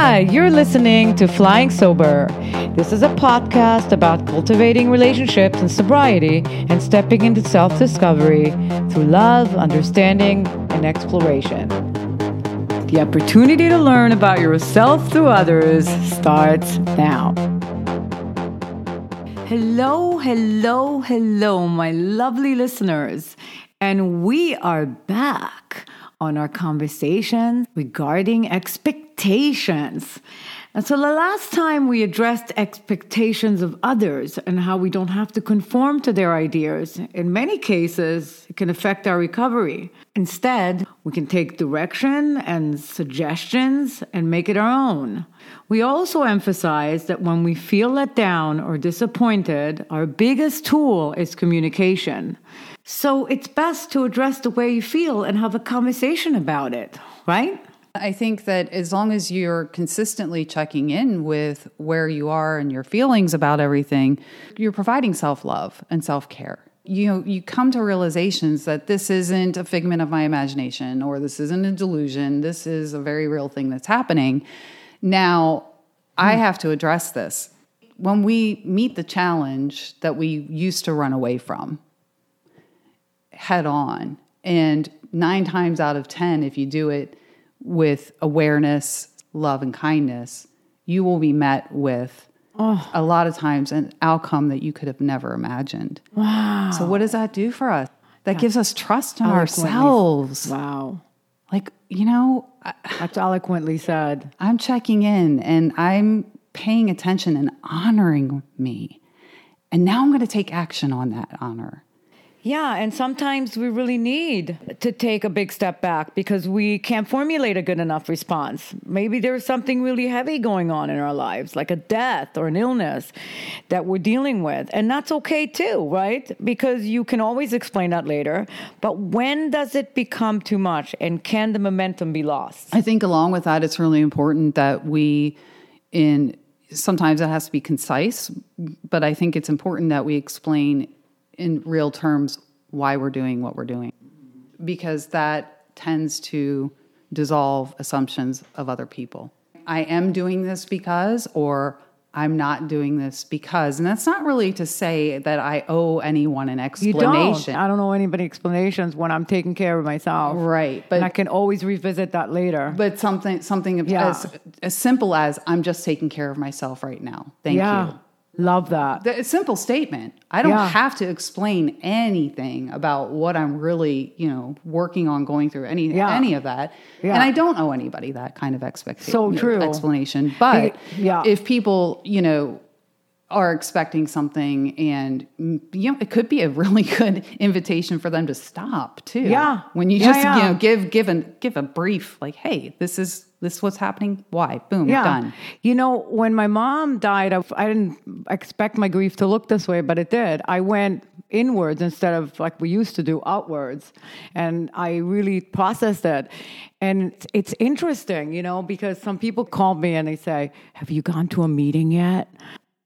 Hi, you're listening to Flying Sober. This is a podcast about cultivating relationships and sobriety and stepping into self discovery through love, understanding, and exploration. The opportunity to learn about yourself through others starts now. Hello, hello, hello, my lovely listeners. And we are back on our conversation regarding expectations. And so, the last time we addressed expectations of others and how we don't have to conform to their ideas, in many cases, it can affect our recovery. Instead, we can take direction and suggestions and make it our own. We also emphasize that when we feel let down or disappointed, our biggest tool is communication. So it's best to address the way you feel and have a conversation about it, right? I think that as long as you're consistently checking in with where you are and your feelings about everything, you're providing self love and self care. You know, you come to realizations that this isn't a figment of my imagination or this isn't a delusion. This is a very real thing that's happening. Now, I hmm. have to address this. When we meet the challenge that we used to run away from head on, and nine times out of 10, if you do it with awareness, love, and kindness, you will be met with Oh. a lot of times an outcome that you could have never imagined. Wow. So, what does that do for us? That gives us trust in ourselves. Wow. Like, you know, I, That's eloquently said. I'm checking in and I'm paying attention and honoring me. And now I'm going to take action on that honor. Yeah, and sometimes we really need to take a big step back because we can't formulate a good enough response. Maybe there's something really heavy going on in our lives, like a death or an illness that we're dealing with. And that's okay too, right? Because you can always explain that later. But when does it become too much and can the momentum be lost? I think along with that, it's really important that we, in sometimes it has to be concise, but I think it's important that we explain in real terms why we're doing what we're doing because that tends to dissolve assumptions of other people. I am doing this because, or I'm not doing this because. And that's not really to say that I owe anyone an You explanation. don't. I don't know anybody explanations when I'm taking care of myself. Right, But but- I can always revisit that later. But something something Yeah. as as simple as I'm just taking care of myself right now. Thank yeah. you. Love that. The- It's a simple statement. I don't Yeah. have to explain anything about what I'm really, you know, working on going through any Yeah. any of that. Yeah. And I don't owe anybody that kind of expectation. So true. explanation. But Yeah. if people, you know, are expecting something and mm, you know it could be a really good invitation for them to stop too Yeah. when you Yeah, just yeah. you know give give an give a brief like hey this is this is what's happening why boom Yeah. done You know, when my mom died, I, I didn't expect my grief to look this way, but it did. I went inwards instead of like we used to do outwards. And I really processed it. And it's, it's interesting, you know, because some people call me and they say, Have you gone to a meeting yet?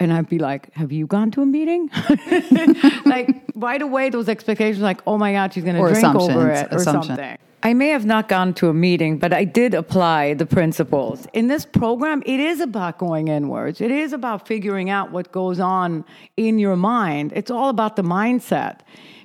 And I'd be like, Have you gone to a meeting? like right away, those expectations, like, Oh my God, she's going to drink over it or something. I may have not gone to a meeting, but I did apply the principles. In this program, it is about going inwards. It is about figuring out what goes on in your mind. It's all about the mindset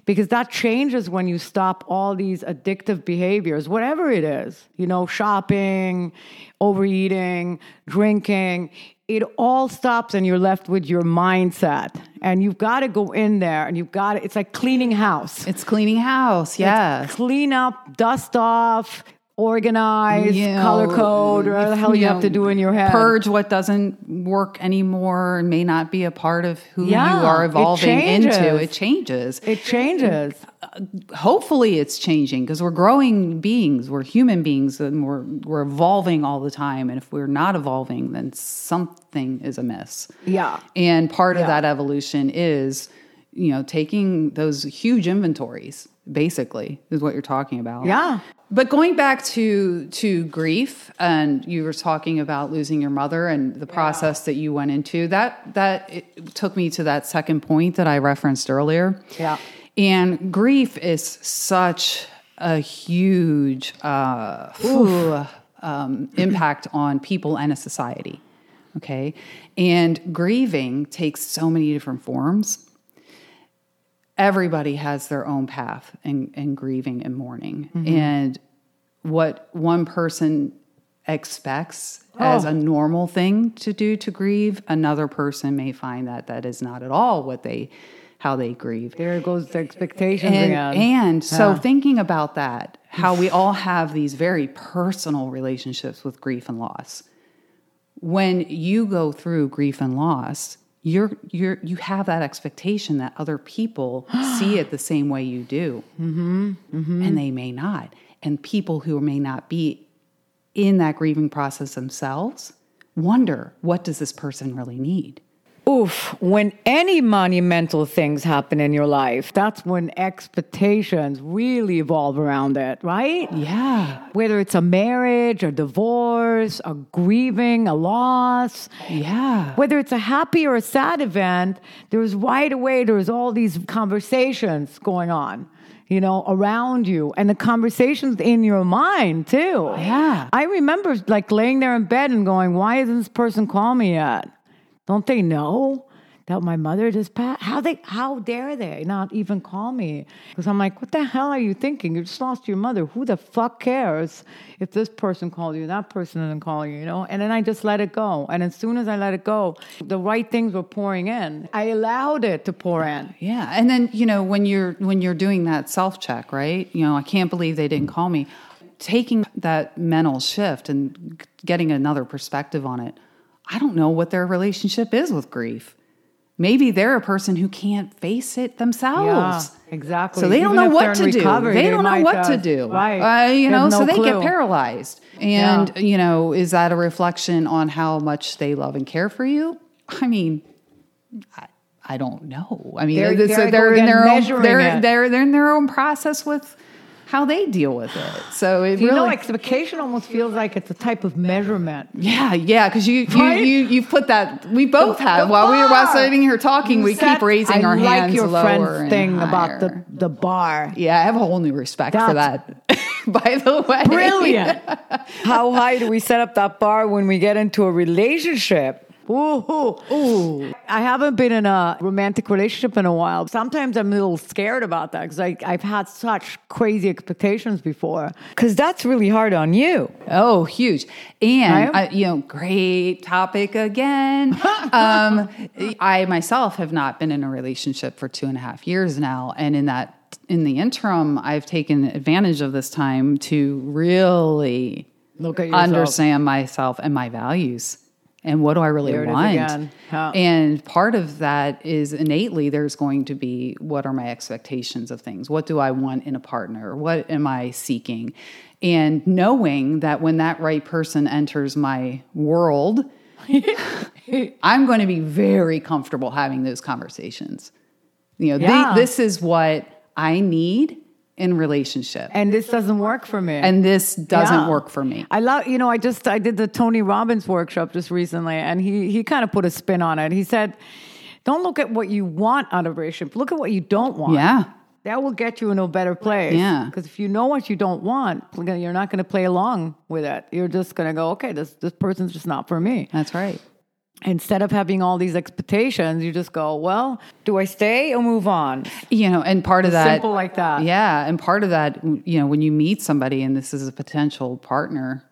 because that changes when you stop all these addictive behaviors, whatever it is, you know, shopping, overeating, drinking. It all stops and you're left with your mindset. And you've got to go in there and you've got to, it's like cleaning house it's cleaning house yes clean up, dust off, organize, know, color code, whatever the hell you, you have to do in your head. purge what doesn't work anymore and may not be a part of who Yeah, you are it evolving into it changes It changes. Uh, hopefully it's changing because we're growing beings we're human beings and we're we're evolving all the time and if we're not evolving then something is amiss Yeah. and part of that evolution is you know taking those huge inventories basically is what you're talking about Yeah. But going back to to grief and you were talking about losing your mother and the process that you went into that that it took me to that second point that I referenced earlier Yeah. and grief is such a huge uh, whew, um, impact on people and a society. Okay. And grieving takes so many different forms. Everybody has their own path in, in grieving and mourning. Mm-hmm. And what one person expects as oh. a normal thing to do to grieve, another person may find that that is not at all what they how they grieve. There goes the expectations And, again. and so thinking about that, how we all have these very personal relationships with grief and loss. When you go through grief and loss, you're you're you have that expectation that other people see it the same way you do, mm-hmm. and they may not. And people who may not be in that grieving process themselves wonder what does this person really need Oof, when any monumental things happen in your life, that's when expectations really evolve around it, right? yeah Whether it's a marriage, a divorce, a grieving, a loss, yeah whether it's a happy or a sad event, there's right away, there's all these conversations going on, you know, around you and the conversations in your mind too. Yeah. I remember like laying there in bed and going, why isn't this person calling me yet? Don't they know that my mother just passed? How they? How dare they not even call me? Because I'm like, what the hell are you thinking? You just lost your mother. Who the fuck cares if this person called you, that person didn't call you? You know? And then I just let it go. And as soon as I let it go, the right things were pouring in. I allowed it to pour in. Yeah, and then you know when you're when you're doing that self check, right? You know, I can't believe they didn't call me. Taking that mental shift and getting another perspective on it. I don't know what their relationship is with grief. Maybe they're a person who can't face it themselves. exactly. So they don't know what to do. recovery, they don't know what to uh, do. Right. Uh, you They know, have so no they get paralyzed. And you know, is that a reflection on how much they love and care for you? I mean, I, I don't know. I mean, they're, there I go they're in their own they're, it. they're they're in their own process with how they deal with it. So it You really, know, expectation almost feels like it's a type of measurement. yeah, yeah, because you, Right? you you you put that. We both The- have the while we were while bar. sitting here talking. We Set- keep raising I our like hands your lower thing about the, the bar. Yeah, I have a whole new respect for that. By the way, Brilliant. How high do we set up that bar when we get into a relationship? Ooh, ooh. I haven't been in a romantic relationship in a while. Sometimes I'm a little scared about that because I've had such crazy expectations before. Because that's really hard on you. Oh, huge. And, Right? uh, you know, great topic again. um, I myself have not been in a relationship for two and a half years now. And in that, in the interim, I've taken advantage of this time to really Look at yourself. understand myself and my values. And what do I really want? Yeah. And part of that is innately there's going to be what are my expectations of things? What do I want in a partner? What am I seeking? And knowing that when that right person enters my world, I'm going to be very comfortable having those conversations. You know, Yeah. this is what I need in relationship. And this doesn't work for me. And this doesn't Yeah. work for me. I love, you know, I just I did the Tony Robbins workshop just recently, and he he kind of put a spin on it. He said, "Don't look at what you want out of a relationship. Look at what you don't want. Yeah. that will get you in a better place. Yeah. because if you know what you don't want, you're not going to play along with it. You're just going to go, okay, this this person's just not for me. That's right. Instead of having all these expectations, you just go, well, do I stay or move on? You know, and part of that Simple like that. Yeah, and part of that, you know, when you meet somebody and this is a potential partner,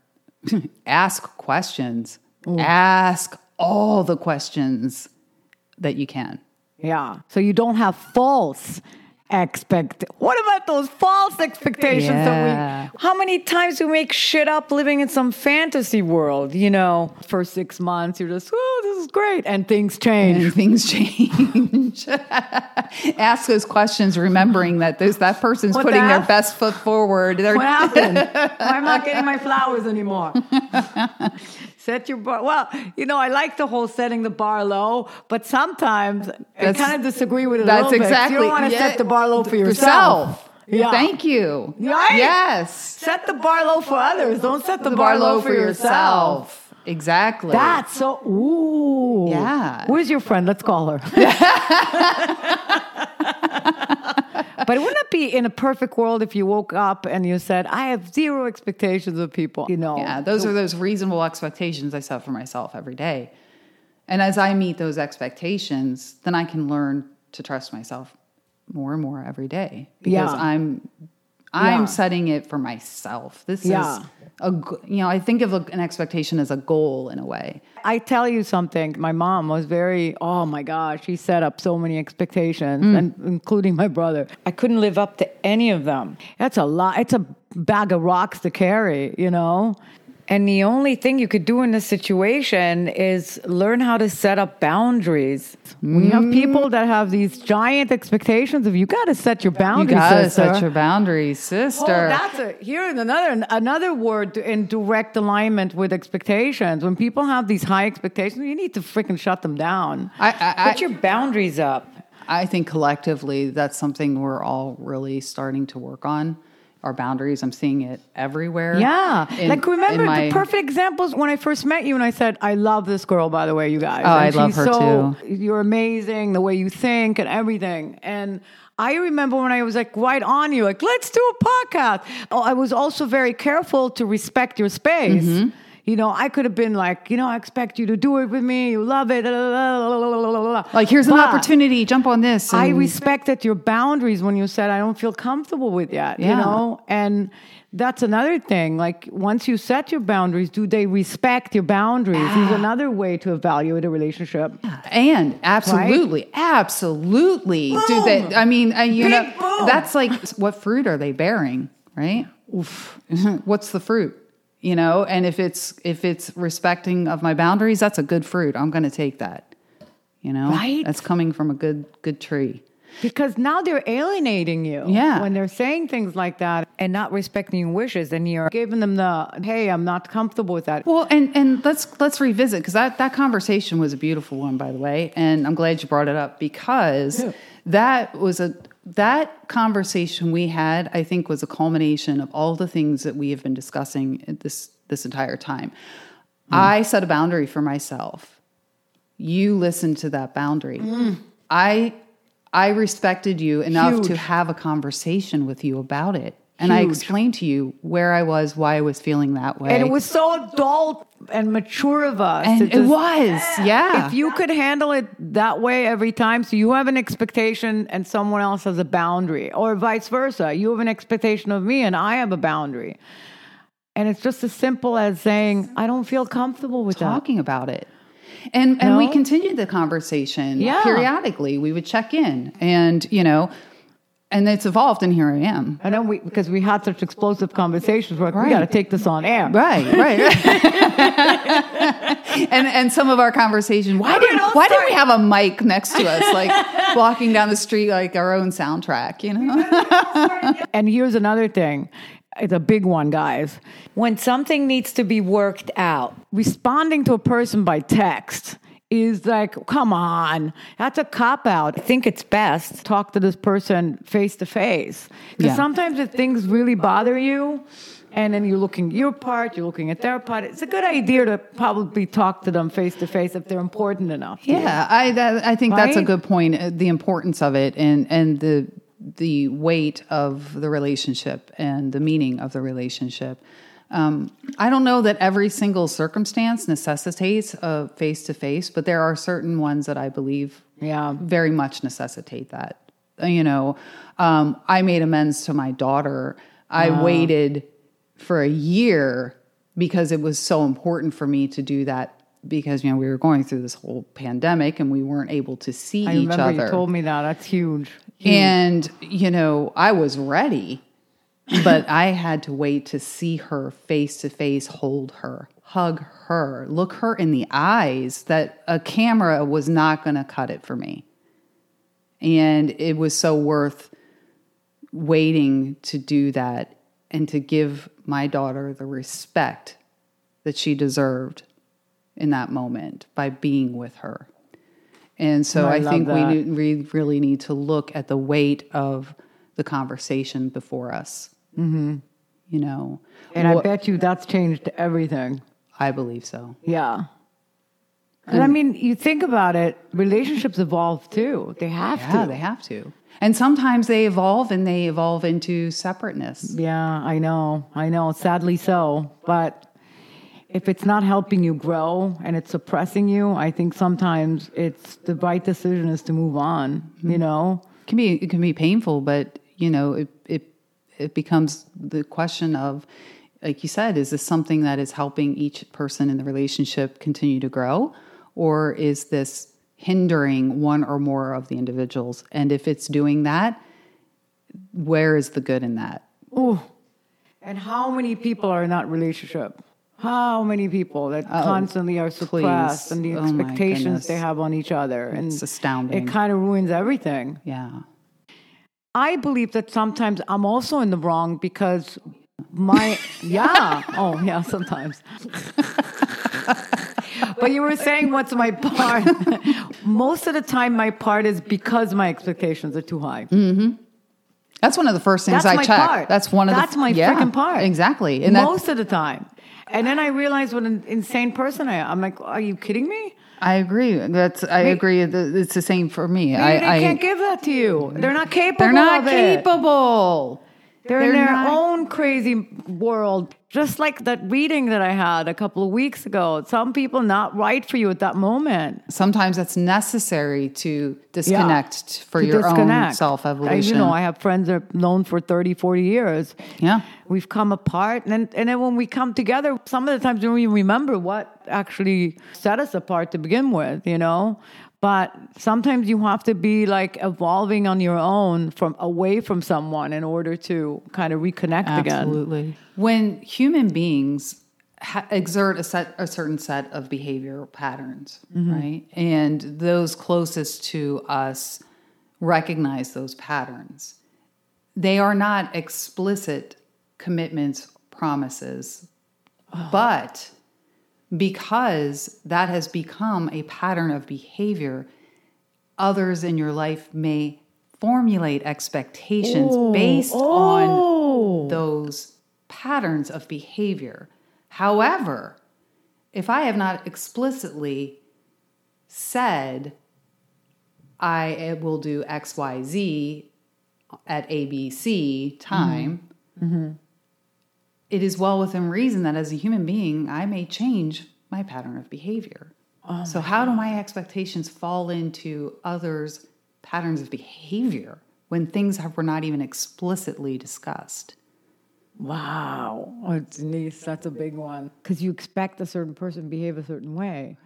ask questions. Ask all the questions that you can. Yeah. So you don't have false expect. What about those false expectations Yeah. that we? How many times we make shit up living in some fantasy world? You know, for six months you're just, oh, this is great, and things change. And things change. ask those questions, remembering that those, that person's What putting the their best foot forward. They're, What happened? Why am I not getting my flowers anymore? Set your bar. Well, you know, I like the whole setting the bar low, but sometimes I kind of disagree with it. a that's little bit. exactly. You don't want to yeah, set the bar low for yourself. Yeah. Thank you. Right? Yes. Set the bar low for others. Don't set the, bar, low for yourself. Exactly. That's so. Ooh. Yeah. Where's your friend? Let's call her. but it wouldn't it be in a perfect world if you woke up and you said, I have zero expectations of people? You know, Yeah, those are those reasonable expectations I set for myself every day. And as I meet those expectations, then I can learn to trust myself more and more every day because Yeah. I'm I'm Yeah. setting it for myself. This Yeah. is a you know, I think of a, an expectation as a goal in a way. I tell you something. My mom was very, oh my gosh, she set up so many expectations, Mm. and including my brother. I couldn't live up to any of them. That's a lot. It's a bag of rocks to carry, you know? And the only thing you could do in this situation is learn how to set up boundaries. When you have mm. people that have these giant expectations of you got to set your boundaries. You boundaries. gotta sister. set your boundaries, sister. Oh, that's a here is another another word in direct alignment with expectations. When people have these high expectations, you need to freaking shut them down. I- I- Put your boundaries up. I think collectively that's something we're all really starting to work on. Our boundaries. I'm seeing it everywhere. Yeah, In- like remember my- the perfect examples when I first met you and I said, "I love this girl." By the way, you guys. Oh, I And love she's her so, You're amazing, the way you think and everything. And I remember when I was like right on you, like, "Let's do a podcast." Oh, I was also very careful to respect your space. Mm-hmm. You know, I could have been like, you know, I expect you to do it with me. You love it. Like here's an opportunity. Jump on this. I and- respected your boundaries when you said I don't feel comfortable with that. You know, and that's another thing. Like once you set your boundaries, do they respect your boundaries? Is another way to evaluate a relationship. And absolutely, absolutely. Do they? I mean, uh, you Big know, boom. that's like what fruit are they bearing, right? Oof. What's the fruit? You know, and if it's if it's respecting of my boundaries, that's a good fruit. I'm going to take that. You know, Right? That's coming from a good good tree. Because now they're alienating you. Yeah. When they're saying things like that and not respecting your wishes, and you're giving them the, hey, I'm not comfortable with that. Well, and and let's let's revisit because that that conversation was a beautiful one, by the way, and I'm glad you brought it up because that was a that conversation we had. I think was a culmination of all the things that we have been discussing this this entire time. Hmm. I set a boundary for myself. You listened to that boundary. Hmm. I I respected you enough Huge. to have a conversation with you about it. And I explained to you where I was, why I was feeling that way. And it was so adult and mature of us. And it just- was, yeah. If you could handle it that way every time, so you have an expectation and someone else has a boundary, or vice versa, you have an expectation of me and I have a boundary. And it's just as simple as saying, I don't feel comfortable with that. talking about it. And and we continued the conversation Yeah. periodically. We would check in and, you know, and it's evolved and here I am. And then we, because we had such explosive conversations, we're like, we got to take this on air. Right, right. and and some of our conversation, why did why did we have a mic next to us like walking down the street like our own soundtrack, you know? And here's another thing. It's a big one, guys. When something needs to be worked out, responding to a person by text is like, come on, that's a cop out. I think it's best to talk to this person face to face. Because sometimes if things really bother you, and then you're looking at your part, you're looking at their part, it's a good idea to probably talk to them face to face if they're important enough. Yeah, I that, I think that's a good point. uh, The importance of it and and the the weight of the relationship and the meaning of the relationship. Um, I don't know that every single circumstance necessitates a face to face, but there are certain ones that I believe Yeah. very much necessitate that. Uh, You know, um, I made amends to my daughter. I waited for a year because it was so important for me to do that because you know we were going through this whole pandemic and we weren't able to see I each remember other. you told me that. That's huge. Huge. And, you know, I was ready, but I had to wait to see her face to face, hold her, hug her, look her in the eyes that a camera was not going to cut it for me. And it was so worth waiting to do that and to give my daughter the respect that she deserved in that moment by being with her. And so I I, think we, that. we really need to look at the weight of the conversation before us. Mm-hmm. You know, And I bet you that's changed everything. I believe so. Yeah. And I mean, you think about it, relationships evolve too. They have Yeah, to. they have to. And sometimes they evolve and they evolve into separateness. Yeah, I know. I know. Sadly so. But if it's not helping you grow and it's suppressing you, I think sometimes it's the right decision is to move on, you know? It can be it can be painful, but you know, it it it becomes the question of like you said, is this something that is helping each person in the relationship continue to grow? Or is this hindering one or more of the individuals? And if it's doing that, where is the good in that? Ooh. And how many people are in that relationship? How many people that oh, constantly are suppressed and the Oh, expectations they have on each other? And It's astounding. It kind of ruins everything. Yeah. I believe that sometimes I'm also in the wrong because my yeah oh yeah sometimes. but you were saying what's my part? Most of the time, my part is because my expectations are too high. Mm-hmm. That's one of the first things That's I my check. part. That's one of the That's the my yeah, freaking part. Exactly. And Most of the time, and then I realize what an insane person I am. I'm like, are you kidding me? I agree. That's I agree. that It's the same for me. I, they I can't give that to you. They're not capable. they're not capable. They're, They're in their not- own crazy world. Just like that reading that I had a couple of weeks ago. Some people not right for you at that moment. Sometimes that's necessary to disconnect for To your own self evolution. You know, I have friends that I've known for 30, 40 years. Yeah. We've come apart. And then, and then when we come together, some of the times we don't even remember what actually set us apart to begin with, you know? But sometimes you have to be like evolving on your own from away from someone in order to kind of reconnect again. Absolutely. When human beings ha- exert a set a certain set of behavioral patterns, Mm-hmm. right, and those closest to us recognize those patterns, they are not explicit commitments, promises, but because that has become a pattern of behavior, others in your life may formulate expectations based on oh. those patterns of behavior. However, if I have not explicitly said, I eh, will do XYZ at ABC time, mm-hmm. Mm-hmm. It is well within reason that as a human being, I may change my pattern of behavior. Oh so, how do my expectations fall into others' patterns of behavior when things have, were not even explicitly discussed? Wow. Oh, Denise, that's a big one. Because you expect a certain person to behave a certain way.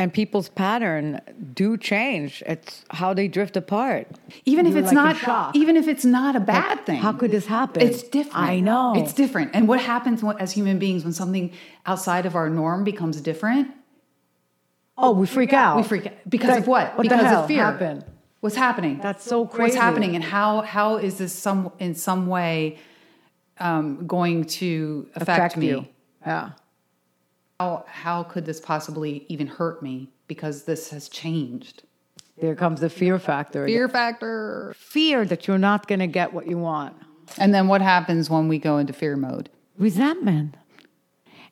And people's pattern do change. It's how they drift apart. Even if You're it's like not, shock. even if it's not a bad thing. How could this happen? It's different. I know. It's different. And what happens when, as human beings when something outside of our norm becomes different? oh, we freak out. We freak out. Because Like, of what? What because the hell of fear. happened? What's happening? That's so crazy. What's happening, and how how is this some in some way um, going to affect, Affect me? you. Yeah. How how could this possibly even hurt me because this has changed? There comes the fear factor. Fear factor. Fear that you're not going to get what you want. And then what happens when we go into fear mode? Resentment.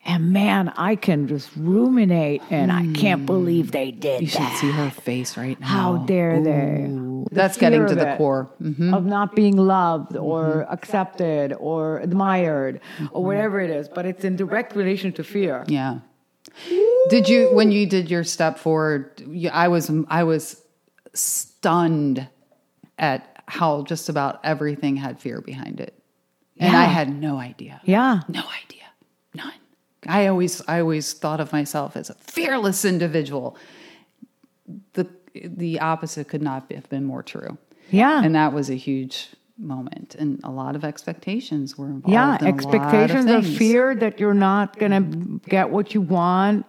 And man, I can just ruminate and I can't hmm. believe they did You should that. see her face right now. How dare they? The That's getting to the core. Mhm. Of not being loved or accepted or admired or whatever it is, but it's in direct relation to fear. Yeah. Did you when you did your step forward? I was I was stunned at how just about everything had fear behind it, and I had no idea. Yeah. No idea. None. I always I always thought of myself as a fearless individual. The the opposite could not have been more true. Yeah. And that was a huge moment and a lot of expectations were involved. yeah, in lot of expectations of, fear that you're not going to get what you want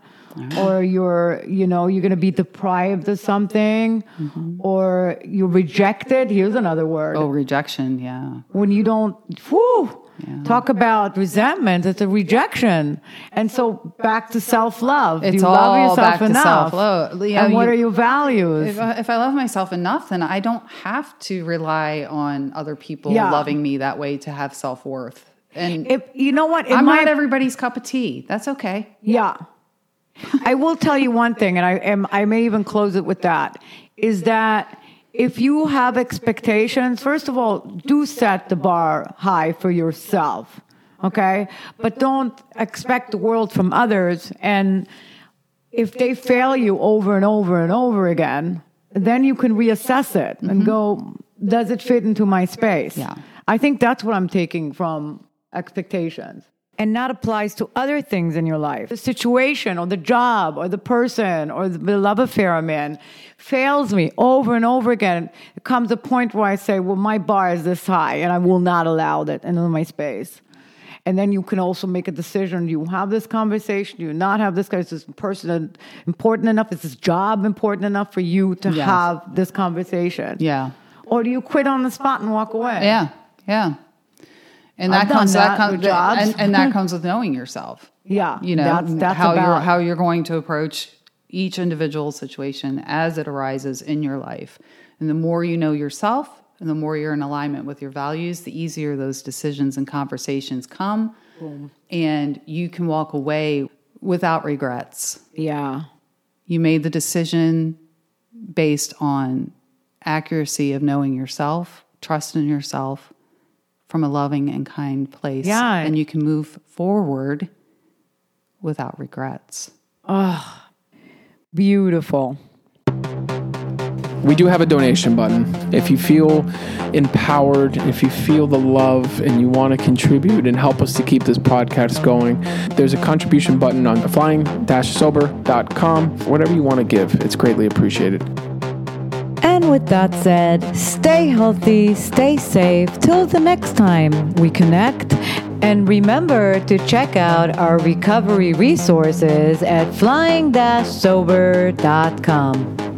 or you're, you know, you're going to be deprived of something mm-hmm. or you're rejected. Here's another word. Oh, rejection, yeah. when you don't whew, talk about resentment it's a rejection and so back to self-love It's you all love yourself back to enough self-love. Yeah, and what you- are your values If I, if I love myself enough, then I don't have to rely on other people Yeah. loving me that way to have self worth. And if you know what in I'm my not everybody's cup of tea. That's okay. yeah I will tell you one thing, and I am, I may even close it with that, is that if you have expectations, first of all, do set the bar high for yourself, okay? But don't expect the world from others. And if they fail you over and over and over again, then you can reassess it and mm-hmm. go, does it fit into my space? Yeah. I think that's what I'm taking from expectations. And that applies to other things in your life. The situation or the job or the person or the love affair I'm in fails me over and over again. It comes a point where I say, well, my bar is this high and I will not allow that into my space. And then you can also make a decision. Do you have this conversation? Do you not have this? Is this person important enough? Is this job important enough for you to Yes. have this conversation? Yeah. Or do you quit on the spot and walk away? Yeah. Yeah. And that comes that that comes and, and that comes with knowing yourself. Yeah, You know, that's- that's how you're how you're going to approach each individual situation as it arises in your life. And the more you know yourself and the more you're in alignment with your values, the easier those decisions and conversations come. And you can walk away without regrets. Yeah. You made the decision based on accuracy of knowing yourself, trust in yourself from a loving and kind place. Yeah. And you can move forward without regrets. Beautiful. We do have a donation button. If you feel empowered, if you feel the love and you want to contribute and help us to keep this podcast going, there's a contribution button on flying-sober.com. Whatever you want to give, it's greatly appreciated. That said, stay healthy, stay safe. Till the next time we connect. And remember to check out our recovery resources at flying-sober.com.